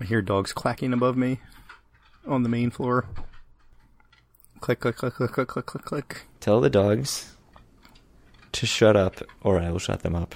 I hear dogs clacking above me on the main floor. Click, click, click, click, click, click, click, click. Tell the dogs to shut up, or I will shut them up.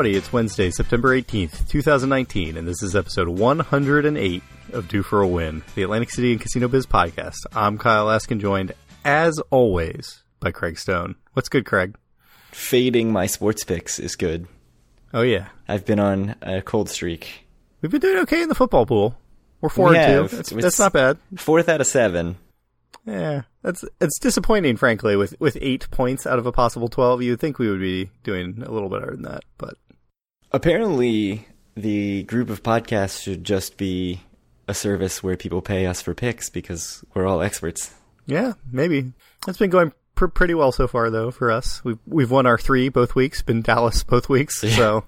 Howdy, it's Wednesday, September 18th, 2019, and this is episode 108 of Due for a Win, the Atlantic City and Casino Biz podcast. I'm Kyle Askin, joined, as always, by Craig Stone. What's good, Craig? Fading my sports picks is good. Oh, yeah. I've been on a cold streak. We've been doing okay in the football pool. We're 4 We and 2. That's, that's not bad. Fourth out of seven. Yeah, that's it's disappointing, frankly. With with eight points out of a possible twelve, you'd think we would be doing a little better than that. But Apparently, the group of podcasts should just be a service where people pay us for picks because we're all experts. yeah, maybe it's been going pr- pretty well so far, though. For us, we've we've won our three both weeks. Been Dallas both weeks, so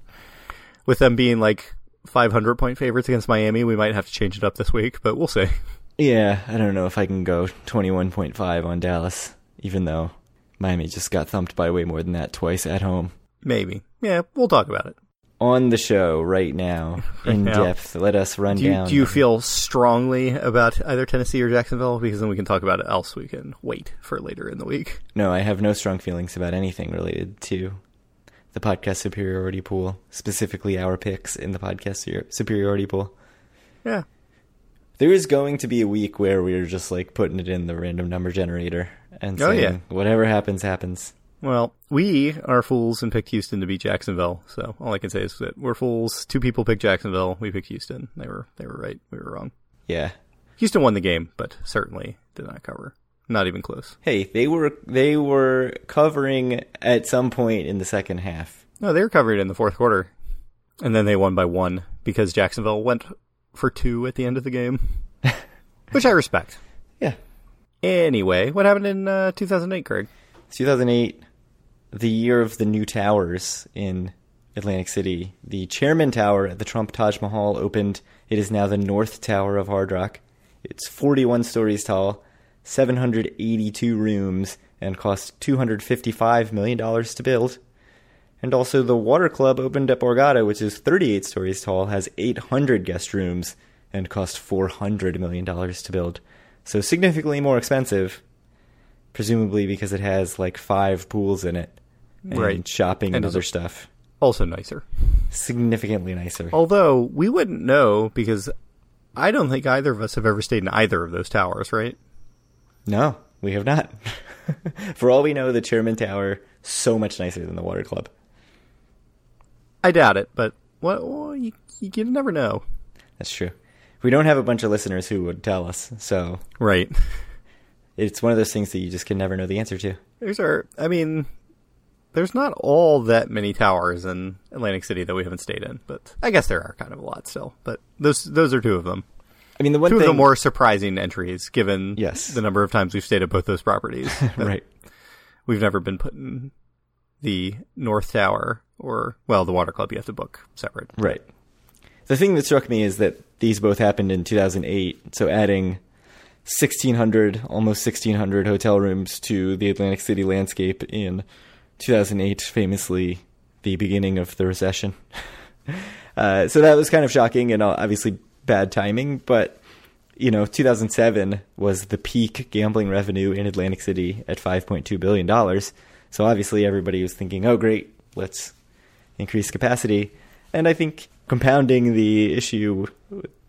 with them being like five hundred point favorites against Miami, we might have to change it up this week. But we'll see. Yeah, I don't know if I can go 21.5 on Dallas, even though Miami just got thumped by way more than that twice at home. Maybe. Yeah, we'll talk about it. On the show right now, in now. depth, let us run Do you, down. do you feel strongly about either Tennessee or Jacksonville? Because then we can talk about it else. We can wait for later in the week. No, I have no strong feelings about anything related to the podcast superiority pool, specifically our picks in the podcast superiority pool. Yeah, There is going to be a week where we're just like putting it in the random number generator and Oh, saying yeah. whatever happens, happens. Well, we are fools and picked Houston to beat Jacksonville. So all I can say is that we're fools. Two people picked Jacksonville. We picked Houston. They were they were right. We were wrong. Yeah. Houston won the game, but certainly did not cover. Not even close. Hey, they were they were covering at some point in the second half. No, they were covered in the fourth quarter, and then they won by one because Jacksonville went for two at the end of the game, which I respect. Yeah. Anyway, what happened in uh, 2008, Craig? 2008, the year of the new towers in Atlantic City. The Chairman Tower at the Trump Taj Mahal opened. It is now the North Tower of Hard Rock. It's 41 stories tall, 782 rooms, and cost $255 million to build. And also, the Water Club opened at Borgata, which is 38 stories tall, has 800 guest rooms, and cost $400 million to build. So, significantly more expensive, presumably because it has like five pools in it, and Right. shopping and, other stuff. Also nicer. Significantly nicer. Although we wouldn't know because I don't think either of us have ever stayed in either of those towers, right? No, we have not. For all we know, the Chairman Tower so much nicer than the Water Club. I doubt it, but what well, you, you can never know. That's true. We don't have a bunch of listeners who would tell us, so Right. it's one of those things that you just can never know the answer to. There's our I mean there's not all that many towers in Atlantic City that we haven't stayed in, but I guess there are kind of a lot still. But those those are two of them. I mean, the one two thing, of the more surprising entries given Yes. the number of times we've stayed at both those properties. right? We've never been put in the North Tower or well, the Water Club you have to book separate. Right. The thing that struck me is that these both happened in 2008, so adding 1600, almost 1600 hotel rooms to the Atlantic City landscape in 2008, famously the beginning of the recession. uh, so that was kind of shocking and uh, obviously bad timing, but you know, 2007 was the peak gambling revenue in Atlantic City at 5.2 billion dollars. So obviously everybody was thinking, "Oh great, let's increase capacity." And I think compounding the issue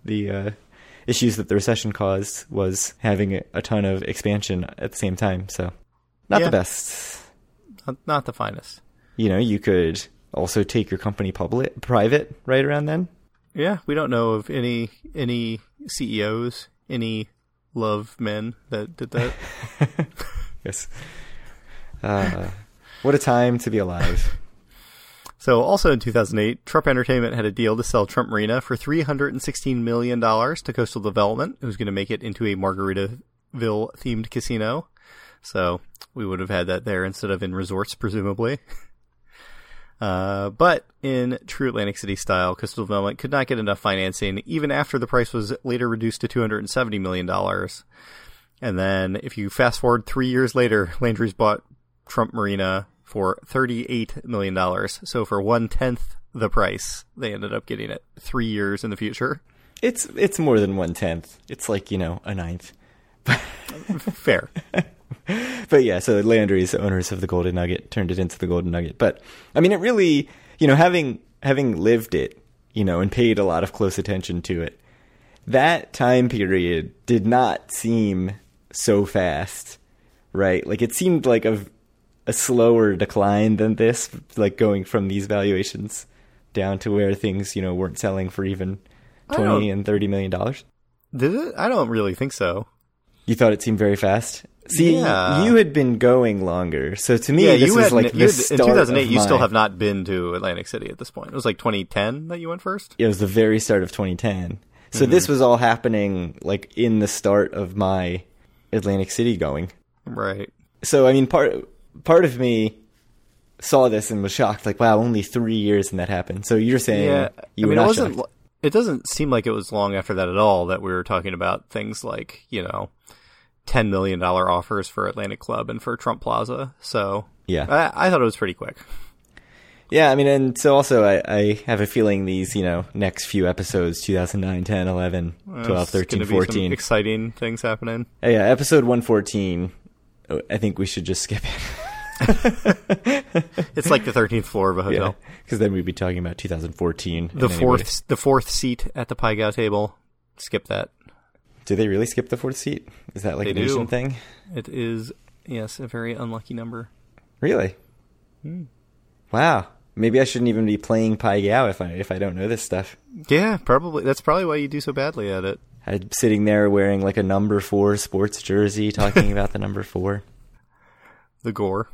the uh, issues that the recession caused was having a, a ton of expansion at the same time. So not Yeah. the best. Not, not the finest. You know, you could also take your company public private right around then. Yeah, we don't know of any any CEOs, any Loveman that did that. Yes. Uh, what a time to be alive. so, also in 2008, Trump Entertainment had a deal to sell Trump Marina for 316 million dollars to Coastal Development, who's going to make it into a Margaritaville themed casino. So, we would have had that there instead of in resorts, presumably. Uh, but in true Atlantic City style, Coastal Development could not get enough financing, even after the price was later reduced to $270 million. And then, if you fast forward three years later, Landry's bought Trump Marina for $38 million. So for one tenth the price, they ended up getting it three years in the future. It's it's more than one tenth. It's like you know a ninth. Fair. but yeah, so Landry's owners of the Golden Nugget turned it into the Golden Nugget. But I mean, it really, you know, having having lived it, you know, and paid a lot of close attention to it, that time period did not seem so fast, right? Like it seemed like a a slower decline than this, like going from these valuations down to where things, you know, weren't selling for even twenty and thirty million dollars. Did it? I don't really think so. You thought it seemed very fast. See, Yeah. you had been going longer, so to me, Yeah, this you was had, like you had- in 2008. of You still have not been to Atlantic City at this point. It was like 2010 that you went first. It was the very start of 2010. So Mm-hmm. this was all happening like in the start of my Atlantic City going. Right. So I mean, part part of me saw this and was shocked, like, wow, only three years and that happened. So you're saying Yeah. you I were mean, it wasn't. shocked. It doesn't seem like it was long after that at all that we were talking about things like you know, ten million dollar offers for Atlantic Club and for Trump Plaza. So Yeah. I, I thought it was pretty quick. Yeah, I mean, and so also I, I have a feeling these, you know, next few episodes, 2009, 10, 11, 12, There's 13, gonna be some 14. exciting things happening. Uh, yeah, episode 114, oh, I think we should just skip it. It's like the 13th floor of a hotel. because then we'd be talking about 2014. The fourth, the fourth seat at the Pai Gow table. Skip that. Do they really skip the fourth seat? Is that like They a nation do. thing? It is yes, a very unlucky number. Really? Hmm. Wow. Maybe I shouldn't even be playing Pai Gow if I if I don't know this stuff. Yeah, probably. That's probably why you do so badly at it. I'm sitting there wearing like a number four sports jersey, talking about the number four, The gore.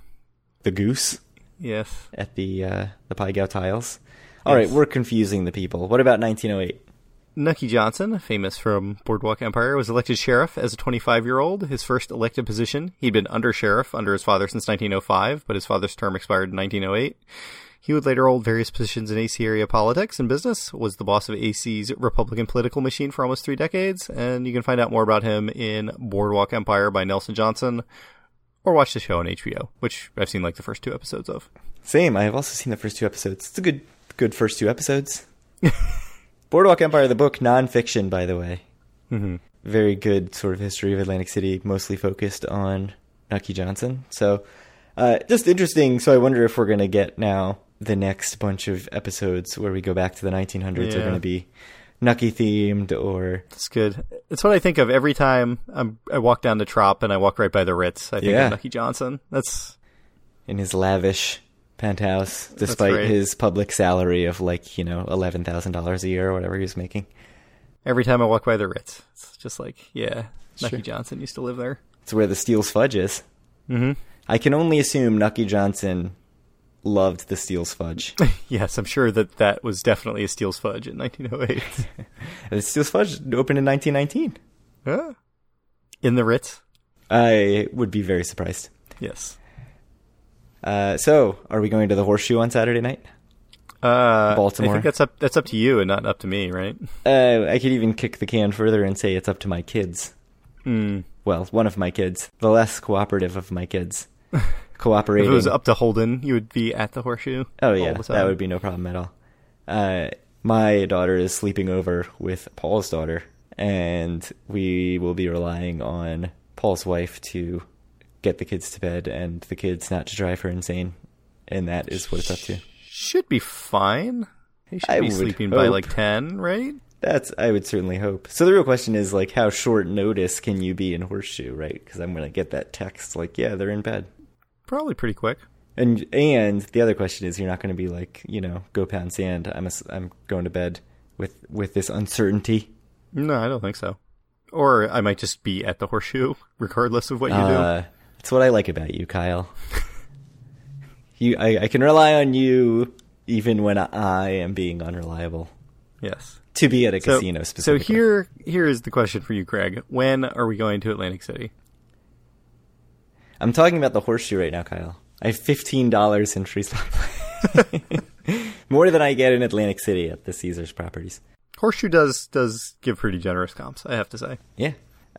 The goose Yes. at the uh, the Pai tiles. All right, Yes. we're confusing the people. What about 1908? Nucky Johnson, famous from Boardwalk Empire, was elected sheriff as a 25 year old, his first elected position. He'd been under sheriff under his father since 1905, but his father's term expired in 1908. He would later hold various positions in AC area politics and business, was the boss of AC's Republican political machine for almost three decades, and you can find out more about him in Boardwalk Empire by Nelson Johnson, or watch the show on HBO, which I've seen like the first two episodes of. Same. I have also seen the first two episodes. It's a good good first two episodes. Boardwalk Empire, the book, nonfiction, by the way. Mm-hmm. Very good sort of history of Atlantic City, mostly focused on Nucky Johnson. So, uh, just interesting. So, I wonder if we're going to get now the next bunch of episodes where we go back to the 1900s are going to be Nucky themed or. That's good. It's what I think of every time I'm, I walk down the Trop and I walk right by the Ritz. I think Yeah. of Nucky Johnson. That's in his lavish penthouse, despite his public salary of like, you know, $11,000 a year or whatever he was making. every time I walk by the Ritz. It's just like, yeah, Sure. Nucky Johnson used to live there. It's where the Steel's Fudge is. Mm-hmm. I can only assume Nucky Johnson loved the Steel's Fudge. Yes, I'm sure that that was definitely a Steel's Fudge in 1908. the Steel's Fudge opened in 1919. Huh? in the Ritz. I would be very surprised. Yes. Uh, so, are we going to the Horseshoe on Saturday night? Uh, Baltimore. I think that's up. That's up to you and not up to me, right? Uh, I could even kick the can further and say it's up to my kids. Mm. Well, one of my kids, the less cooperative of my kids, If it was up to Holden, you would be at the horseshoe. Oh yeah, that would be no problem at all. Uh, my daughter is sleeping over with Paul's daughter, and we will be relying on Paul's wife to get the kids to bed and the kids not to drive her insane, and that is what it's up to. Should be fine. He should I be sleeping by like ten, right? That's I would certainly hope. So the real question is like, how short notice can you be in Horseshoe, right? Because I'm gonna get that text like, yeah, they're in bed. Probably pretty quick. And and the other question is, you're not going to be like, you know, go pound sand. I'm a, I'm going to bed with with this uncertainty. No, I don't think so. Or I might just be at the horseshoe, regardless of what you do. Uh, that's what I like about you, Kyle. you, I, I can rely on you even when I am being unreliable. Yes. To be at a So, casino, specifically. so here, here is the question for you, Craig. When are we going to Atlantic City? I'm talking about the horseshoe right now, Kyle. I have fifteen dollars in free slot. play. More than I get in Atlantic City at the Caesars properties. Horseshoe does does give pretty generous comps, I have to say. Yeah.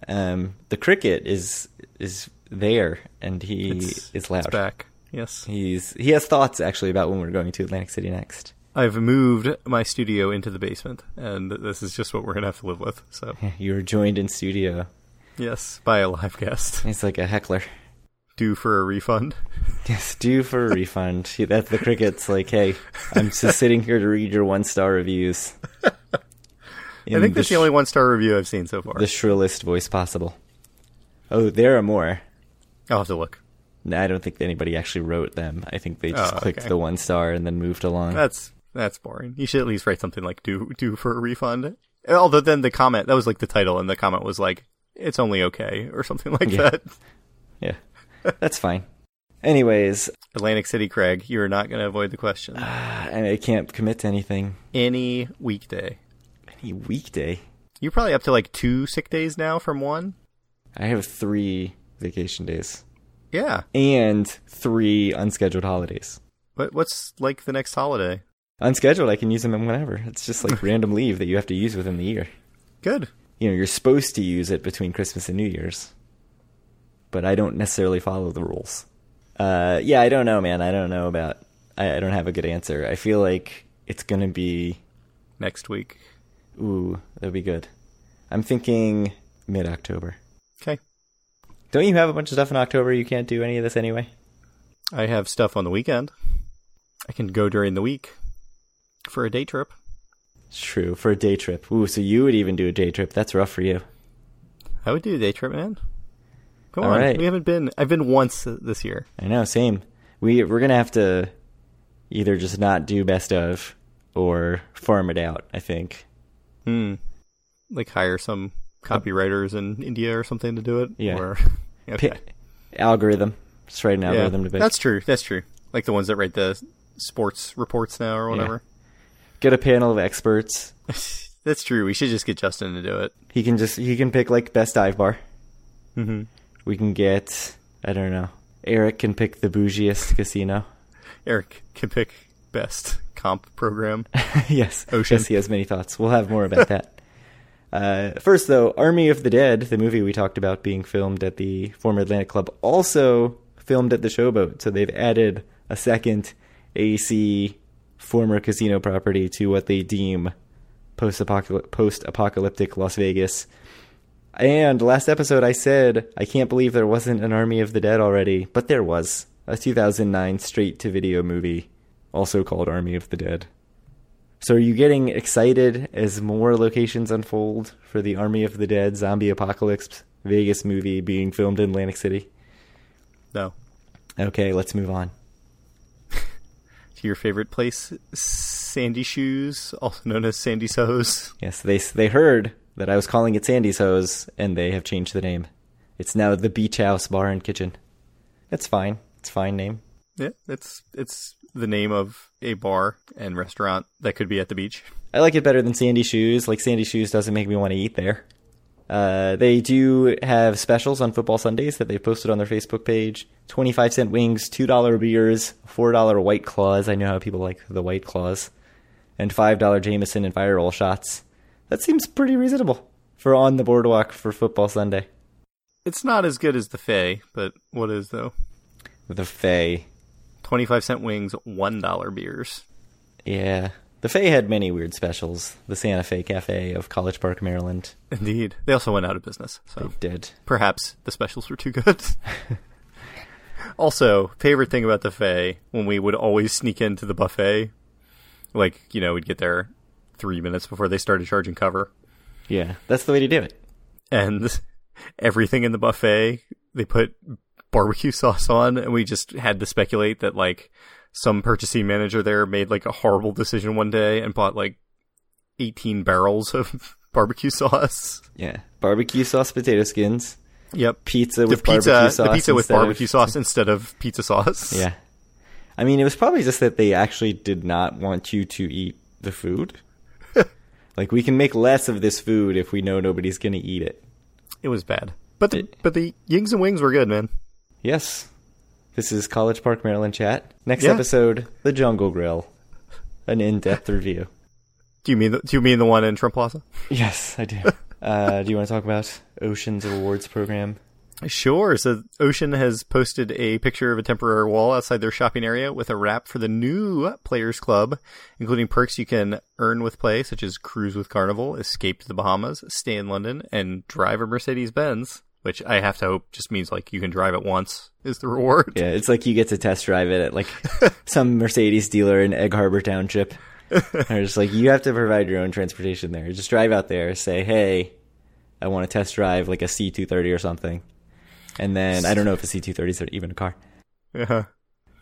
Um, the cricket is is there, and he It's- is loud. Back. Yes. He's he has thoughts actually about when we're going to Atlantic City next. I've moved my studio into the basement, and this is just what we're gonna have to live with. So, You're joined in studio. yes, by a live guest, He's like a heckler. Due for a refund. Yes, due for a refund. That's the cricket's like, hey, I'm just sitting here to read your one star reviews. I think that's sh- the only one star review I've seen so far. the shrillest voice possible. Oh, there are more. I'll have to look. No, I don't think anybody actually wrote them. I think they just Oh, clicked okay. the one star and then moved along. That's that's boring. You should at least write something like "due due for a refund." Although then the comment that was like the title, and the comment was like "it's only okay" or something like Yeah. that. yeah, that's fine. Anyways, Atlantic City, Craig, you are not going to avoid the question. I I can't commit to anything. Any weekday, Any weekday. you're probably up to like two sick days now from one. I have three vacation days Yeah. and three unscheduled holidays. What what's like the next holiday? Unscheduled, I can use them whenever. It's just like random leave that you have to use within the year. Good. You know, you're supposed to use it between Christmas and New Year's, but I don't necessarily follow the rules. Uh, yeah, I don't know, man. I don't know about. I, I don't have a good answer. I feel like it's gonna be. Next week. Ooh, that'd be good. I'm thinking mid October. Okay. Don't you have a bunch of stuff in October? You can't do any of this anyway. I have stuff on the weekend. I can go during the week for a day trip. It's true for a day trip. Ooh, so you would even do a day trip? That's rough for you. I would do a day trip, man. Come All on. right. We haven't been. I've been once this year. I know, same. We we're gonna have to either just not do best of or farm it out. I think. Hmm. Like hire some copywriters in India or something to do it. Yeah. Or, okay. algorithm. Just write an Yeah. algorithm to basically. That's true. That's true. Like the ones that write the sports reports now or whatever. get a panel of experts. That's true. We should just get Justin to do it. He can just he can pick like best dive bar. Mm-hmm. We can get I don't know. Eric can pick the bougiest casino. Eric can pick best comp program. yes. Ocean. Yes, he has many thoughts. We'll have more about that. Uh, first, though, Army of the Dead, the movie we talked about being filmed at the former Atlantic Club, also filmed at the Showboat. So they've added a second AC former casino property to what they deem post-apocalyptic, post-apocalyptic Las Vegas. And last episode, I said I can't believe there wasn't an Army of the Dead already, but there was a 2009 straight-to-video movie, also called Army of the Dead. So, are you getting excited as more locations unfold for the Army of the Dead zombie apocalypse Vegas movie being filmed in Atlantic City? No. Okay, let's move on. To your favorite place, Sandy Shoes, also known as Sandy So's. Yes, they they heard that I was calling it Sandy's Hose, and they have changed the name. It's now the Beach House Bar and Kitchen. That's fine. It's a fine name. Yeah, it's it's the name of a bar and restaurant that could be at the beach. I like it better than Sandy Shoes. Like Sandy Shoes doesn't make me want to eat there. Uh, they do have specials on football Sundays that they've posted on their Facebook page. Twenty-five cent wings, two dollar beers, four dollar White Claws. I know how people like the White Claws, and five dollar Jameson and Fireball shots. That seems pretty reasonable for on the boardwalk for football Sunday. It's not as good as the Fay, but what is though? The Fay, Twenty five cent wings, one dollar beers. yeah, the Fay had many weird specials. The Santa Fe Cafe of College Park, Maryland, Indeed, they also went out of business, so they did. perhaps the specials were too good. also, favorite thing about the Fay when we would always sneak into the buffet, like you know, we'd get there three minutes before they started charging cover, Yeah, that's the way to do it. and everything in the buffet they put barbecue sauce on, and we just had to speculate that like some purchasing manager there made like a horrible decision one day and bought like eighteen barrels of barbecue sauce. Yeah, barbecue sauce, potato skins. Yep. pizza The with pizza, barbecue sauce. the pizza with instead of- barbecue sauce instead of pizza sauce. Yeah. I mean, it was probably just that they actually did not want you to eat the food. Like, we can make less of this food if we know nobody's going to eat it. It was bad. But the, but the yings and wings were good, man. Yes. This is College Park, Maryland chat. Next Yeah. episode, The Jungle Grill. An in-depth review. Do you mean the, do you mean the one in Trump Plaza? Yes, I do. uh, do you want to talk about Ocean's Awards program? Sure. So Ocean has posted a picture of a temporary wall outside their shopping area with a wrap for the new Players Club, including perks you can earn with play, such as cruise with Carnival, escape to the Bahamas, stay in London, and drive a Mercedes Benz. Which I have to hope just means like you can drive it once is the reward. Yeah, it's like you get to test drive it at like some Mercedes dealer in Egg Harbor Township. They're just like, you have to provide your own transportation there. Just drive out there, say, hey, I want to test drive like a C230 or something. And then, I don't know if a C230 is even a car. Uh-huh.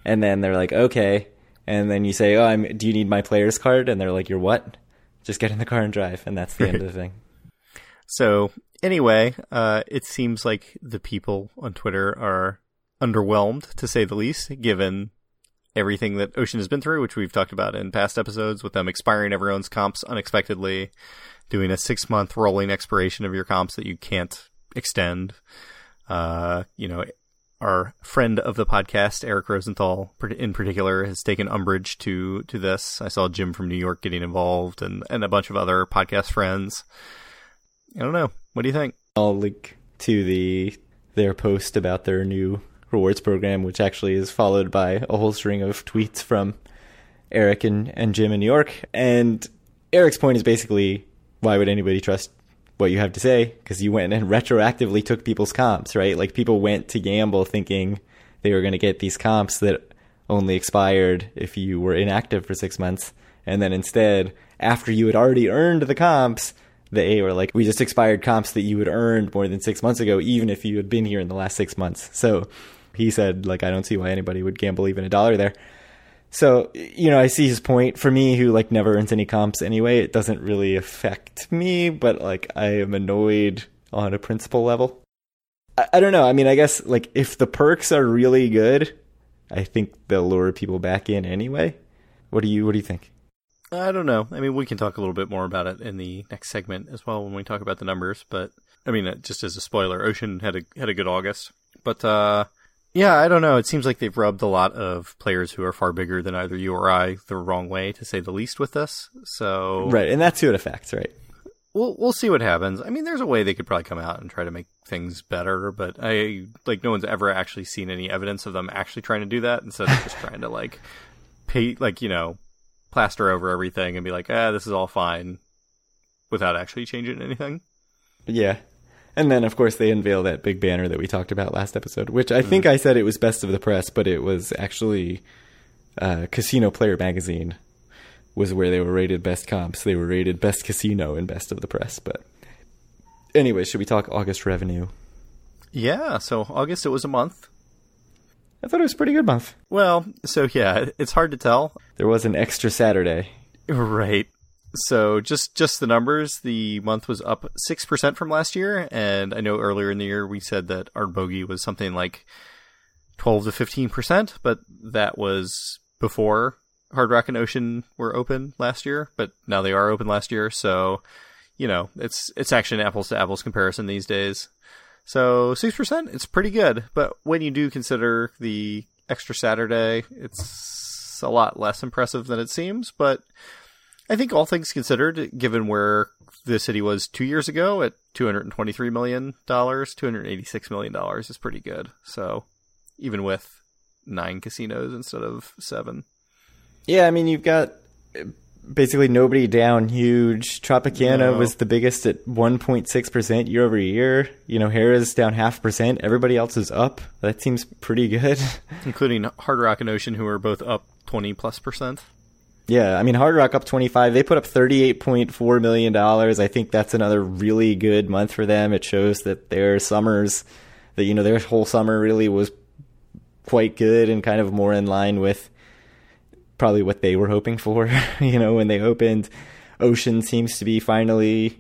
And then they're like, okay. And then you say, oh, I'm, do you need my player's card? And they're like, you're what? Just get in the car and drive. And that's the end of the thing. So anyway, uh, it seems like the people on Twitter are underwhelmed, to say the least, given everything that Ocean has been through, which we've talked about in past episodes, with them expiring everyone's comps unexpectedly, doing a six month rolling expiration of your comps that you can't extend. Uh, you know, our friend of the podcast, Eric Rosenthal, in particular, has taken umbrage to to this. I saw Jim from New York getting involved, and and a bunch of other podcast friends. I don't know. What do you think? I'll link to the their post about their new rewards program, which actually is followed by a whole string of tweets from Eric and, and Jim in New York. And Eric's point is basically, why would anybody trust what you have to say? Because you went and retroactively took people's comps, right? Like people went to gamble thinking they were going to get these comps that only expired if you were inactive for six months. And then instead, after you had already earned the comps, they were like, we just expired comps that you had earned more than six months ago, even if you had been here in the last six months. So he said, like, I don't see why anybody would gamble even a dollar there. So, you know, I see his point. For me, who like never earns any comps anyway, it doesn't really affect me, but like I am annoyed on a principle level. I, I don't know. I mean, I guess like if the perks are really good, I think they'll lure people back in anyway. What do you what do you think? I don't know. I mean, we can talk a little bit more about it in the next segment as well when we talk about the numbers. But I mean, uh, just as a spoiler, Ocean had a had a good August. But uh, yeah, I don't know. It seems like they've rubbed a lot of players who are far bigger than either you or I the wrong way, to say the least, with this. So Right, and that's who it affects, right? we'll we'll see what happens. I mean, there's a way they could probably come out and try to make things better, but I like no one's ever actually seen any evidence of them actually trying to do that instead of just trying to like pay like you know plaster over everything and be like, ah, this is all fine, without actually changing anything. Yeah. And then, of course, they unveil that big banner that we talked about last episode, which I think I said it was best of the press, but it was actually uh, Casino Player Magazine was where they were rated best comps. They were rated best casino and best of the press. But anyway, should we talk August revenue? Yeah. So August, it was a month. I thought it was a pretty good month. Well, so yeah, it's hard to tell. There was an extra Saturday. Right. So just just the numbers, the month was up six percent from last year, and I know earlier in the year we said that our bogey was something like twelve to fifteen percent, but that was before Hard Rock and Ocean were open last year, but now they are open last year, so you know it's it's actually an apples to apples comparison these days. So six percent, it's pretty good, but when you do consider the extra Saturday, it's a lot less impressive than it seems, but I think all things considered, given where the city was two years ago at two hundred and twenty-three million dollars, two hundred eighty-six million dollars is pretty good. So, even with nine casinos instead of seven, Yeah, I mean, you've got basically nobody down huge. Tropicana No. was the biggest at 1.6% year over year. You know, Harrah's down half percent. Everybody else is up. That seems pretty good. including Hard Rock and Ocean, who are both up twenty plus percent. Yeah, I mean, Hard Rock up 25. They put up $38.4 million. I think that's another really good month for them. It shows that their summers, that, you know, their whole summer really was quite good and kind of more in line with probably what they were hoping for, you know, when they opened. Ocean seems to be finally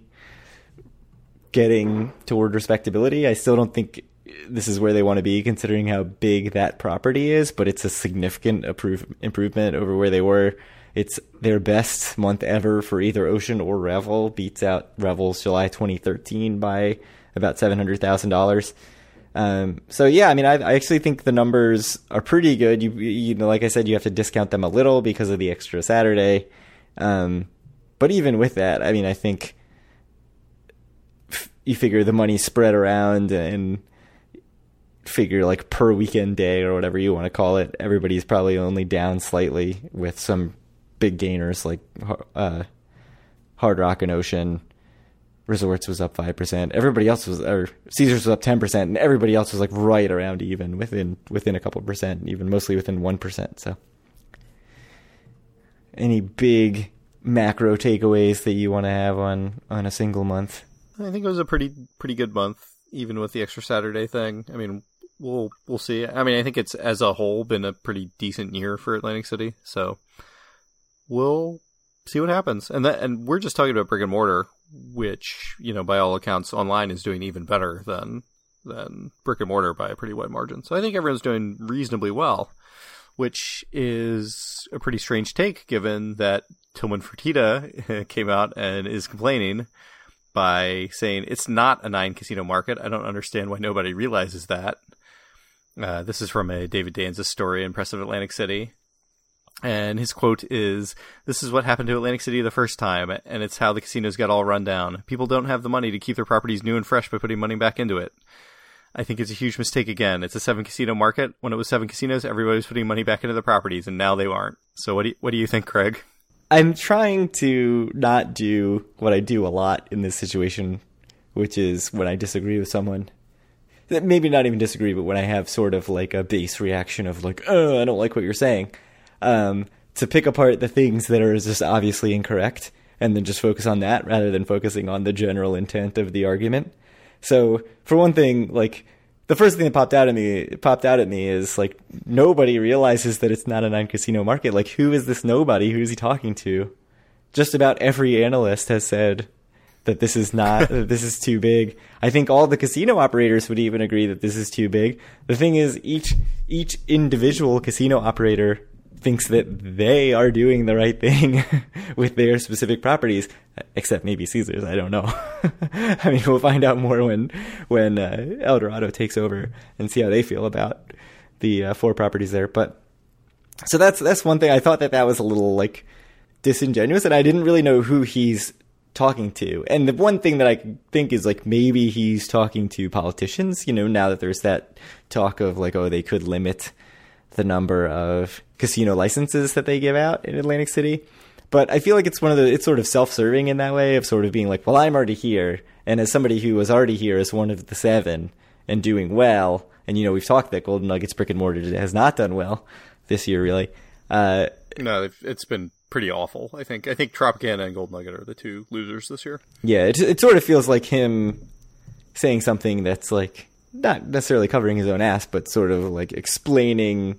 getting toward respectability. I still don't think this is where they want to be considering how big that property is, but it's a significant approve, improvement over where they were. It's their best month ever for either Ocean or Revel, beats out Revel's July 2013 by about $700,000. Um, so yeah, I mean, I, I actually think the numbers are pretty good. You, you know, like I said, you have to discount them a little because of the extra Saturday. Um, but even with that, I mean, I think f- you figure the money spread around and figure like per weekend day or whatever you want to call it, everybody's probably only down slightly with some big gainers like uh, Hard Rock and Ocean. Resorts was up five percent. Everybody else was, or Caesars was up ten percent, and everybody else was like right around even, within within a couple percent, even mostly within one percent. So, any big macro takeaways that you want to have on on a single month? I think it was a pretty pretty good month, even with the extra Saturday thing. I mean, we'll we'll see. I mean, I think it's as a whole been a pretty decent year for Atlantic City. So we'll see what happens. And that and we're just talking about brick and mortar, which you know by all accounts online is doing even better than than brick and mortar by a pretty wide margin. So I think everyone's doing reasonably well, which is a pretty strange take given that Tillman Fertitta came out and is complaining by saying it's not a nine casino market. I don't understand why nobody realizes that. Uh, this is from a David Danzis story in Press of Atlantic City. And his quote is This is what happened to Atlantic City the first time, and it's how the casinos got all run down. People don't have the money to keep their properties new and fresh by putting money back into it. I think it's a huge mistake again. It's a seven casino market. When it was seven casinos, everybody was putting money back into the properties, and now they aren't. So, what do you, what do you think, Craig? I'm trying to not do what I do a lot in this situation, which is when I disagree with someone. Maybe not even disagree, but when I have sort of like a base reaction of like, oh, I don't like what you're saying, um, to pick apart the things that are just obviously incorrect and then just focus on that rather than focusing on the general intent of the argument. So, for one thing, like, the first thing that popped out at me popped out at me is like nobody realizes that it's not a non-casino market. Like who is this nobody? Who is he talking to? Just about every analyst has said that this is not that this is too big. I think all the casino operators would even agree that this is too big. The thing is each each individual casino operator thinks that they are doing the right thing with their specific properties, except maybe Caesars. I don't know. I mean, we'll find out more when when uh, Eldorado takes over and see how they feel about the uh, four properties there. But so that's that's one thing. I thought that that was a little like disingenuous, and I didn't really know who he's talking to. And the one thing that I think is like maybe he's talking to politicians. You know, now that there's that talk of like, oh, they could limit the number of casino licenses that they give out in Atlantic City. But I feel like it's one of the it's sort of self-serving in that way of sort of being like, well, I'm already here, and as somebody who was already here as one of the seven and doing well, and you know we've talked that Golden Nuggets brick and mortar has not done well this year, really. Uh, no, it's been pretty awful. I think I think Tropicana and Golden Nugget are the two losers this year. Yeah, it it sort of feels like him saying something that's like not necessarily covering his own ass, but sort of like explaining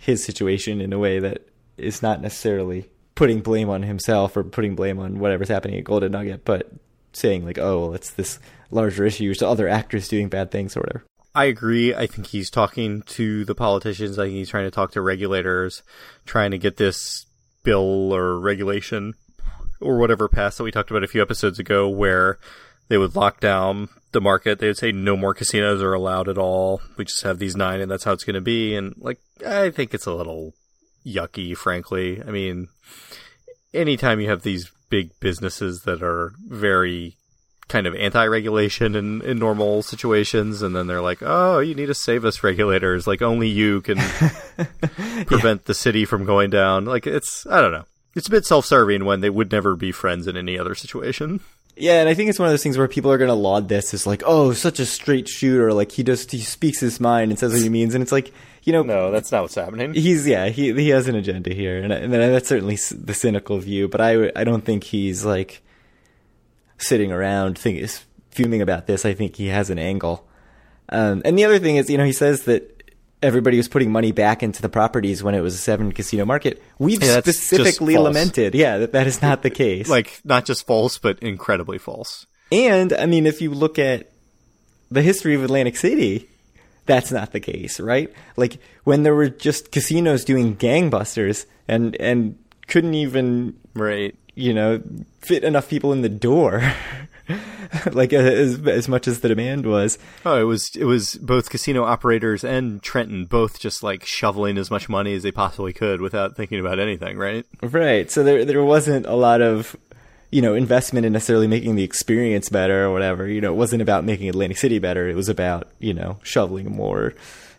his situation in a way that is not necessarily putting blame on himself or putting blame on whatever's happening at Golden Nugget, but saying like, oh, well, it's this larger issue to other actors doing bad things or whatever. I agree. I think he's talking to the politicians. I think he's trying to talk to regulators, trying to get this bill or regulation or whatever passed that we talked about a few episodes ago, where they would lock down the market. They would say no more casinos are allowed at all. We just have these nine, and that's how it's going to be. And like, I think it's a little yucky, frankly. I mean, anytime you have these big businesses that are very kind of anti-regulation in, in normal situations and then they're like oh you need to save us regulators like only you can prevent yeah. the city from going down like it's i don't know it's a bit self-serving when they would never be friends in any other situation yeah, and I think it's one of those things where people are going to laud this as like, oh, such a straight shooter. Like he just he speaks his mind and says what he means, and it's like, you know, no, that's not what's happening. He's yeah, he he has an agenda here, and, and that's certainly the cynical view. But I I don't think he's like sitting around thinking fuming about this. I think he has an angle. Um, and the other thing is, you know, he says that everybody was putting money back into the properties when it was a seven casino market. We've yeah, specifically lamented, yeah, that that is not the case. Like not just false, but incredibly false. And I mean, if you look at the history of Atlantic City, that's not the case, right? Like when there were just casinos doing gangbusters and and couldn't even right, you know, fit enough people in the door. like as as much as the demand was. Oh, it was it was both casino operators and Trenton both just like shoveling as much money as they possibly could without thinking about anything, right? Right. So there there wasn't a lot of you know investment in necessarily making the experience better or whatever. You know, it wasn't about making Atlantic City better. It was about you know shoveling more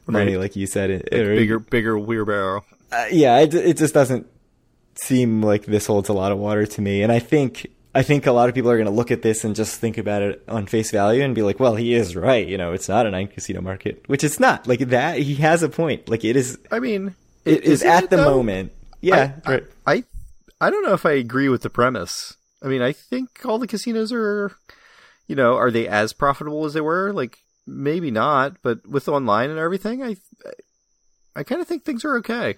money, Right. like you said. Like or- bigger bigger wheelbarrow. uh, yeah, it, it just doesn't seem like this holds a lot of water to me. And I think I think a lot of people are going to look at this and just think about it on face value and be like, "Well, he is right. You know, it's not a nine casino market, which it's not. Like that, he has a point. Like it is. I mean, It is at it, the though? moment. Yeah, I, right. I, I I don't know if I agree with the premise. I mean, I think all the casinos are, you know, are they as profitable as they were? Like maybe not, but with online and everything, I I kind of think things are okay.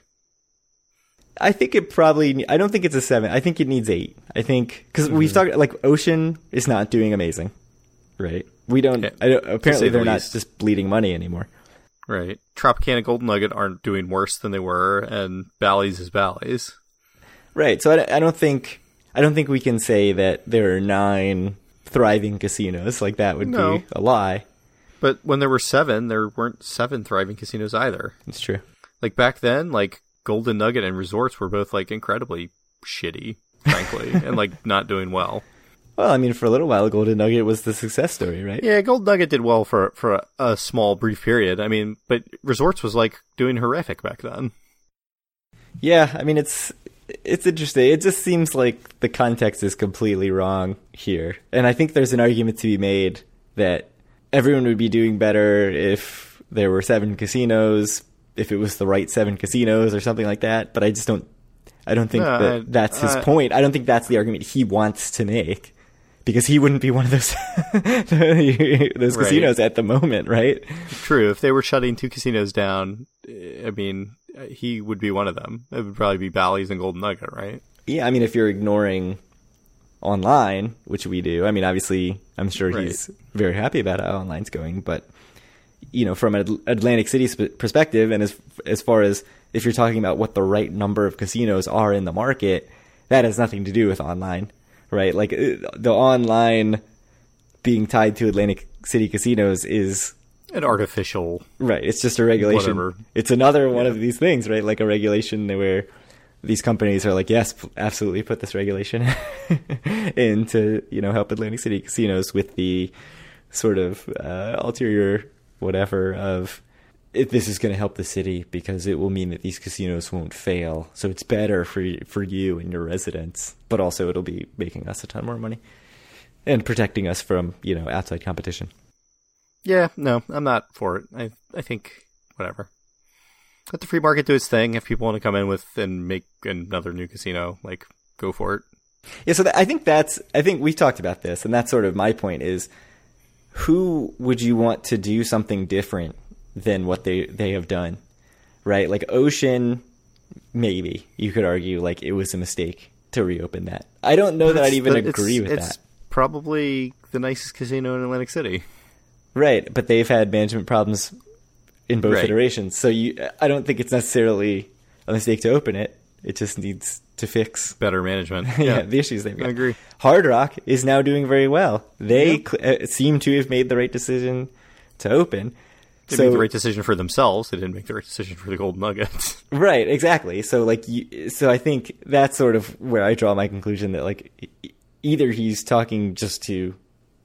I think it probably. I don't think it's a seven. I think it needs eight. I think because we've mm-hmm. talked like Ocean is not doing amazing, right? We don't. I don't apparently, the they're not just bleeding money anymore. Right. Tropicana Golden Nugget aren't doing worse than they were, and Bally's is Bally's. Right. So I, I don't think I don't think we can say that there are nine thriving casinos. Like that would No. be a lie. But when there were seven, there weren't seven thriving casinos either. It's true. Like back then, like Golden Nugget and Resorts were both like incredibly shitty, frankly, and like not doing well. Well, I mean, for a little while, Golden Nugget was the success story, right? Yeah, Golden Nugget did well for for a, a small brief period. I mean, but Resorts was like doing horrific back then. Yeah, I mean, it's it's interesting. It just seems like the context is completely wrong here, and I think there's an argument to be made that everyone would be doing better if there were seven casinos, if it was the right seven casinos or something like that. But I just don't. I don't think No, that I- that's his I- point. I don't think that's the argument he wants to make. Because he wouldn't be one of those those Right. casinos at the moment, right? True, if they were shutting two casinos down, eh, I mean, he would be one of them. It would probably be Bally's and Golden Nugget, right? Yeah, I mean, if you're ignoring online, which we do, I mean, obviously, I'm sure Right. he's very happy about how online's going, but you know, from an Atlantic City perspective, and as as far as if you're talking about what the right number of casinos are in the market, that has nothing to do with online, right? Like uh, the online being tied to Atlantic City casinos is An artificial. Right. It's just a regulation. Whatever. It's another one of these things, right? Like a regulation where these companies are like, yes, absolutely, put this regulation in to you know help Atlantic City casinos with the sort of uh, ulterior whatever of if this is going to help the city because it will mean that these casinos won't fail. So it's better for for you and your residents, but also it'll be making us a ton more money and protecting us from you know outside competition. Yeah, no, I'm not for it. I I think whatever. Let the free market do its thing. If people want to come in with and make another new casino, like go for it. Yeah, so th- I think that's I think we talked about this, and that's sort of my point is who would you want to do something different than what they they have done, right? Like Ocean, maybe you could argue like it was a mistake to reopen that. I don't know that I'd even agree with it's that, probably the nicest casino in Atlantic City. right? But they've had management problems in both Right. iterations, so you I don't think it's necessarily a mistake to open it. It just needs to fix Better management. yeah, Yeah, the issues they've got. I agree. Hard Rock is now doing very well. They Yeah. cl- uh, seem to have made the right decision to open. They so made the right decision for themselves. They didn't make the right decision for the Golden Nuggets. right, exactly. So like, you, so I think that's sort of where I draw my conclusion that like e- either he's talking just to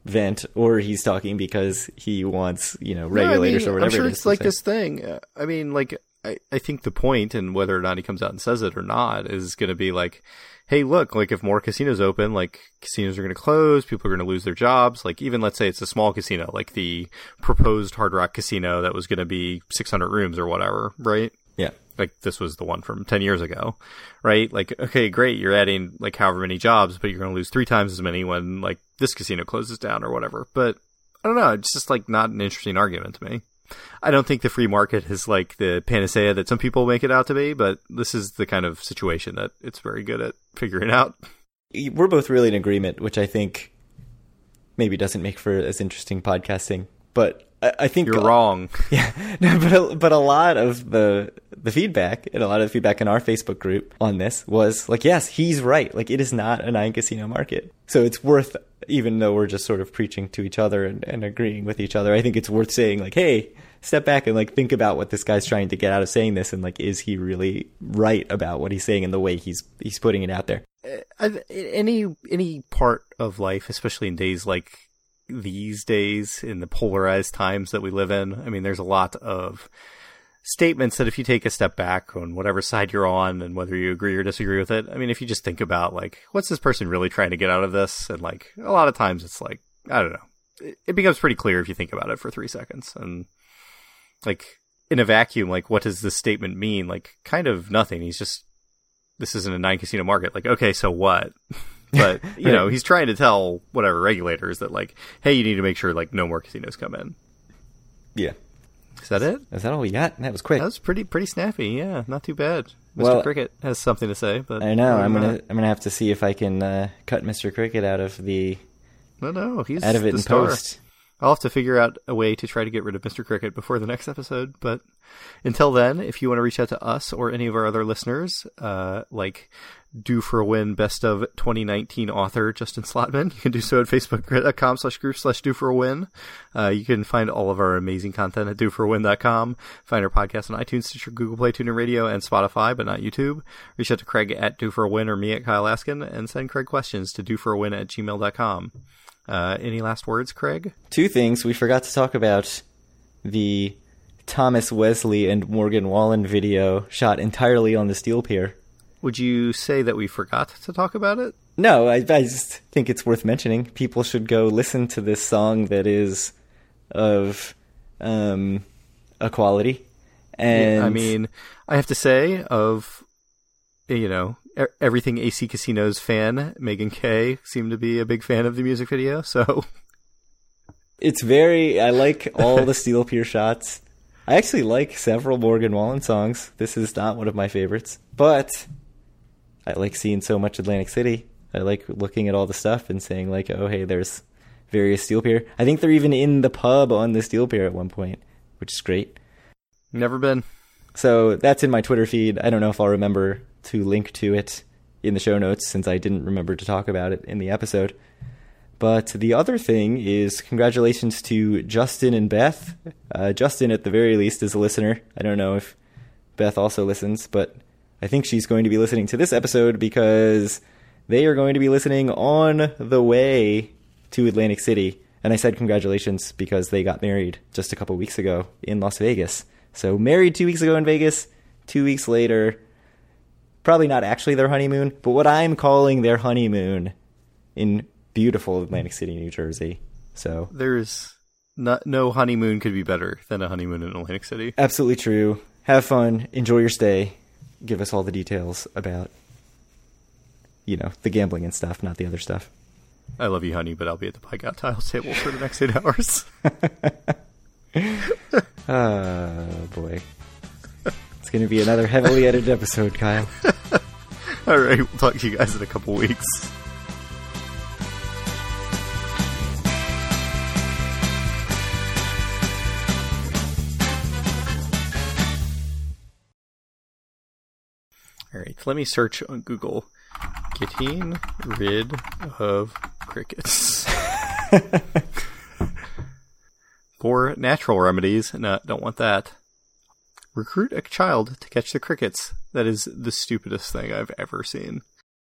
vent or he's talking because he wants you know regulators No, I mean, or whatever. I'm sure it it's like say. this thing. Uh, I mean, like I, I think the point, and whether or not he comes out and says it or not, is going to be like, hey, look, like if more casinos open, like casinos are going to close, people are going to lose their jobs. Like even let's say it's a small casino, like the proposed Hard Rock Casino that was going to be 600 rooms or whatever, right? Yeah, like this was the one from 10 years ago right like okay great you're adding like however many jobs but you're going to lose three times as many when like this casino closes down or whatever but i don't know it's just like not an interesting argument to me i don't think the free market is like the panacea that some people make it out to be but this is the kind of situation that it's very good at figuring out we're both really in agreement, which I think maybe doesn't make for as interesting podcasting. But I, I think you're wrong Yeah, no, but a, but a lot of the the feedback and a lot of the feedback in our Facebook group on this was like, yes, he's right. Like, it is not a nine casino market, so it's worth even though we're just sort of preaching to each other and, and agreeing with each other, I think it's worth saying like, hey, step back and like think about what this guy's trying to get out of saying this, and like, is he really right about what he's saying and the way he's he's putting it out there? Uh, any any part of life, especially in days like these days, in the polarized times that we live in, I mean, there's a lot of statements that if you take a step back on whatever side you're on and whether you agree or disagree with it, I mean, if you just think about like, what's this person really trying to get out of this? And like, a lot of times it's like, I don't know. It, becomes pretty clear if you think about it for three seconds. And like, in a vacuum, like, what does this statement mean? Like, kind of nothing. He's just, this isn't a nine casino market. Like, okay, so what? but, you know, he's trying to tell whatever regulators that like, hey, you need to make sure like no more casinos come in. Yeah. Is that it? Is that all we got? That was quick. That was pretty pretty snappy. Yeah, not too bad. Mr. Well- Cricket has something to say, but I know. I'm gonna I'm gonna have to see if I can uh, cut Mr. Cricket out of the No, no, he's out of it in star. post. I'll have to figure out a way to try to get rid of Mr. Cricket before the next episode. But until then, if you want to reach out to us or any of our other listeners, uh, like Due for a Win Best of 2019 author Justin Slotman, you can do so at facebook.com slash group slash Due for a Win. Uh, you can find all of our amazing content at doforwin.com. Find our podcast on iTunes, Stitcher, Google Play, TuneIn Radio, and Spotify, but not YouTube. Reach out to Craig at Due for a Win or me at Kyle Askin, and send Craig questions to dueforawin at gmail.com. Uh, any last words, Craig? Two things we forgot to talk about: the Thomas Wesley and Morgan Wallen video shot entirely on the steel pier. Would you say that we forgot to talk about it? No, I, I just think it's worth mentioning. People should go listen to this song that is of um, equality. And I mean, I have to say, of you know everything AC Casinos fan, Megan Kay seemed to be a big fan of the music video. So it's very. I like all the steel pier shots. I actually like several Morgan Wallen songs. This is not one of my favorites, but I like seeing so much Atlantic City. I like looking at all the stuff and saying like, oh hey, there's various steel pier. I think they're even in the pub on the steel pier at one point, which is great. never been. So that's in my Twitter feed. I don't know if I'll remember to link to it in the show notes since I didn't remember to talk about it in the episode. But the other thing is congratulations to Justin and Beth. Uh, Justin, at the very least, is a listener. I don't know if Beth also listens, but I think she's going to be listening to this episode because they are going to be listening on the way to Atlantic City. And I said congratulations because they got married just a couple weeks ago in Las Vegas. So, married two weeks ago in Vegas, two weeks later, probably not actually their honeymoon, but what I'm calling their honeymoon in beautiful Atlantic City, New Jersey. So, There's not no honeymoon could be better than a honeymoon in Atlantic City. absolutely true. Have fun, enjoy your stay. Give us all the details about, you know, the gambling and stuff, not the other stuff. I love you, honey, but I'll be at the Pai Gow Tiles table for the next eight hours. Oh, boy. It's going to be another heavily edited episode, Kyle. All right, we'll talk to you guys in a couple weeks. All right, let me search on Google. Getting rid of crickets. For natural remedies, no, don't want that. Recruit a child to catch the crickets. That is the stupidest thing I've ever seen.